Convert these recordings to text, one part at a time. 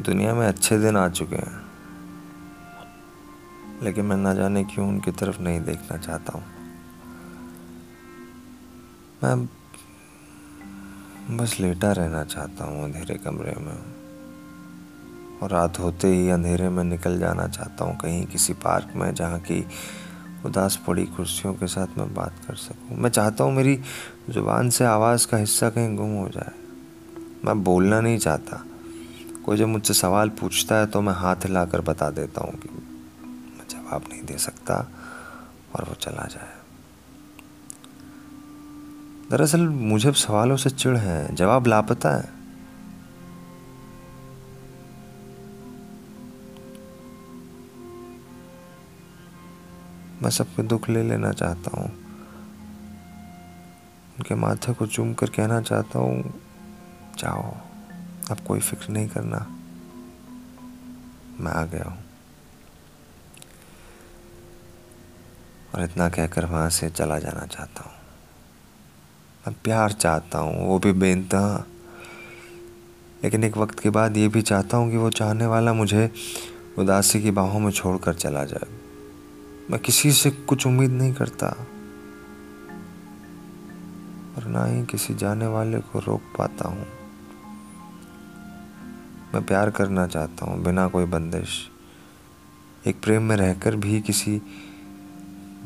दुनिया में अच्छे दिन आ चुके हैं। लेकिन मैं ना जाने क्यों उनकी तरफ़ नहीं देखना चाहता हूँ। मैं बस लेटा रहना चाहता हूँ अंधेरे कमरे में। और रात होते ही अंधेरे में निकल जाना चाहता हूँ कहीं किसी पार्क में जहाँ की उदास पड़ी कुर्सियों के साथ मैं बात कर सकूँ। मैं चाहता हूँ मेरी ज़ुबान से आवाज़ का हिस्सा कहीं गुम हो जाए। मैं बोलना नहीं चाहता। कोई जब मुझसे सवाल पूछता है तो मैं हाथ हिलाकर बता देता हूँ कि मैं जवाब नहीं दे सकता और वो चला जाए। दरअसल मुझे सवालों से चिढ़ है, जवाब लापता है। मैं सबके दुख ले लेना चाहता हूँ। उनके माथे को चूम कर कहना चाहता हूँ, जाओ। अब कोई फ़िक्र नहीं करना। मैं आ गया हूँ। और इतना कहकर वहाँ से चला जाना चाहता हूँ। मैं प्यार चाहता हूँ, वो भी बेनतहा लेकिन एक वक्त के बाद ये भी चाहता हूँ कि वो चाहने वाला मुझे उदासी की बाहों में छोड़कर चला जाए। मैं किसी से कुछ उम्मीद नहीं करता। और ना ही किसी जाने वाले को रोक पाता हूँ। मैं प्यार करना चाहता हूँ, बिना कोई बंदिश। एक प्रेम में रहकर भी किसी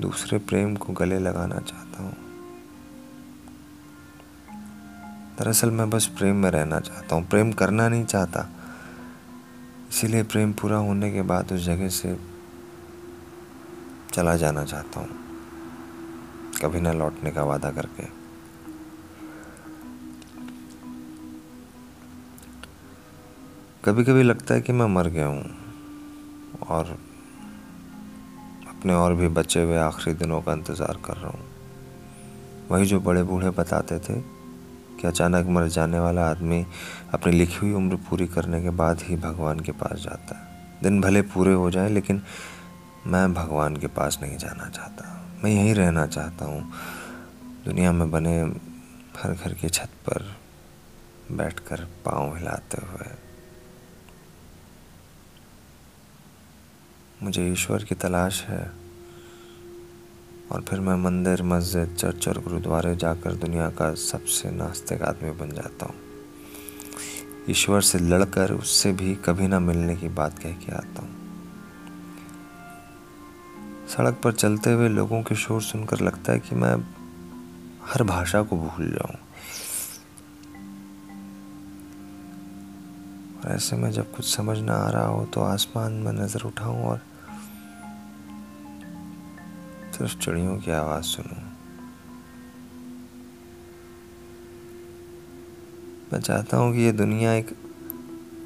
दूसरे प्रेम को गले लगाना चाहता हूँ। दरअसल मैं बस प्रेम में रहना चाहता हूँ, प्रेम करना नहीं चाहता। इसीलिए प्रेम पूरा होने के बाद उस जगह से चला जाना चाहता हूँ। कभी ना लौटने का वादा करके। कभी कभी लगता है कि मैं मर गया हूँ। और अपने और भी बचे हुए आखिरी दिनों का इंतज़ार कर रहा हूँ। वही जो बड़े बूढ़े बताते थे कि अचानक मर जाने वाला आदमी अपनी लिखी हुई उम्र पूरी करने के बाद ही भगवान के पास जाता है। दिन भले पूरे हो जाए, लेकिन मैं भगवान के पास नहीं जाना चाहता। मैं यहीं रहना चाहता हूँ। दुनिया में बने हर घर की छत पर बैठकर पाँव हिलाते हुए। मुझे ईश्वर की तलाश है। और फिर मैं मंदिर, मस्जिद, चर्च और गुरुद्वारे जाकर दुनिया का सबसे नास्तिक आदमी बन जाता हूँ। ईश्वर से लड़कर उससे भी कभी ना मिलने की बात कह के आता हूँ। सड़क पर चलते हुए लोगों के शोर सुनकर लगता है कि मैं हर भाषा को भूल जाऊँ। ऐसे में जब कुछ समझ ना आ रहा हो तो आसमान में नज़र उठाऊं और सिर्फ़ चिड़ियों की आवाज़ सुनूं। मैं चाहता हूँ कि ये दुनिया एक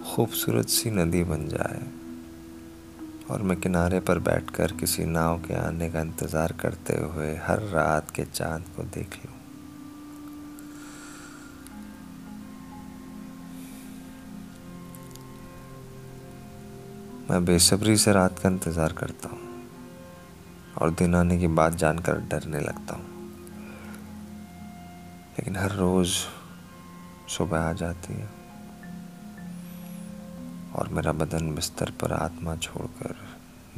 खूबसूरत सी नदी बन जाए और मैं किनारे पर बैठकर किसी नाव के आने का इंतज़ार करते हुए हर रात के चाँद को देख लूँ। मैं बेसब्री से रात का इंतज़ार करता हूँ और दिन आने की बात जानकर डरने लगता हूँ। लेकिन हर रोज़ सुबह आ जाती है और मेरा बदन बिस्तर पर आत्मा छोड़कर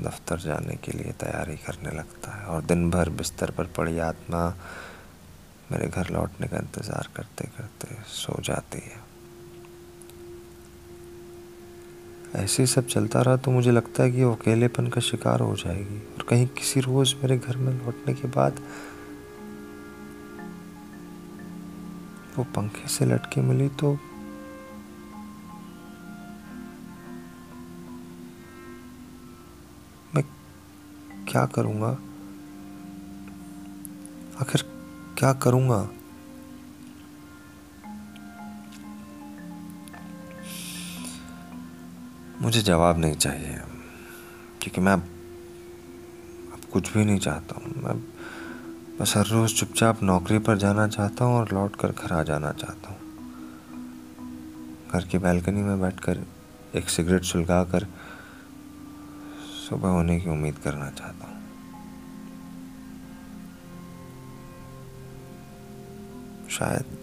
दफ्तर जाने के लिए तैयारी करने लगता है और दिन भर बिस्तर पर पड़ी आत्मा मेरे घर लौटने का इंतज़ार करते करते सो जाती है। ऐसे ही सब चलता रहा तो मुझे लगता है कि वो अकेलेपन का शिकार हो जाएगी। और कहीं किसी रोज़ मेरे घर में लौटने के बाद वो पंखे से लटके मिली तो मैं क्या करूँगा? आखिर क्या करूँगा? मुझे जवाब नहीं चाहिए। क्योंकि मैं अब कुछ भी नहीं चाहता हूँ। मैं बस हर रोज़ चुपचाप नौकरी पर जाना चाहता हूँ और लौट कर घर आ जाना चाहता हूँ। घर की बैल्कनी में बैठकर एक सिगरेट सुलगा कर सुबह होने की उम्मीद करना चाहता हूँ। शायद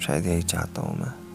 शायद यही चाहता हूँ मैं।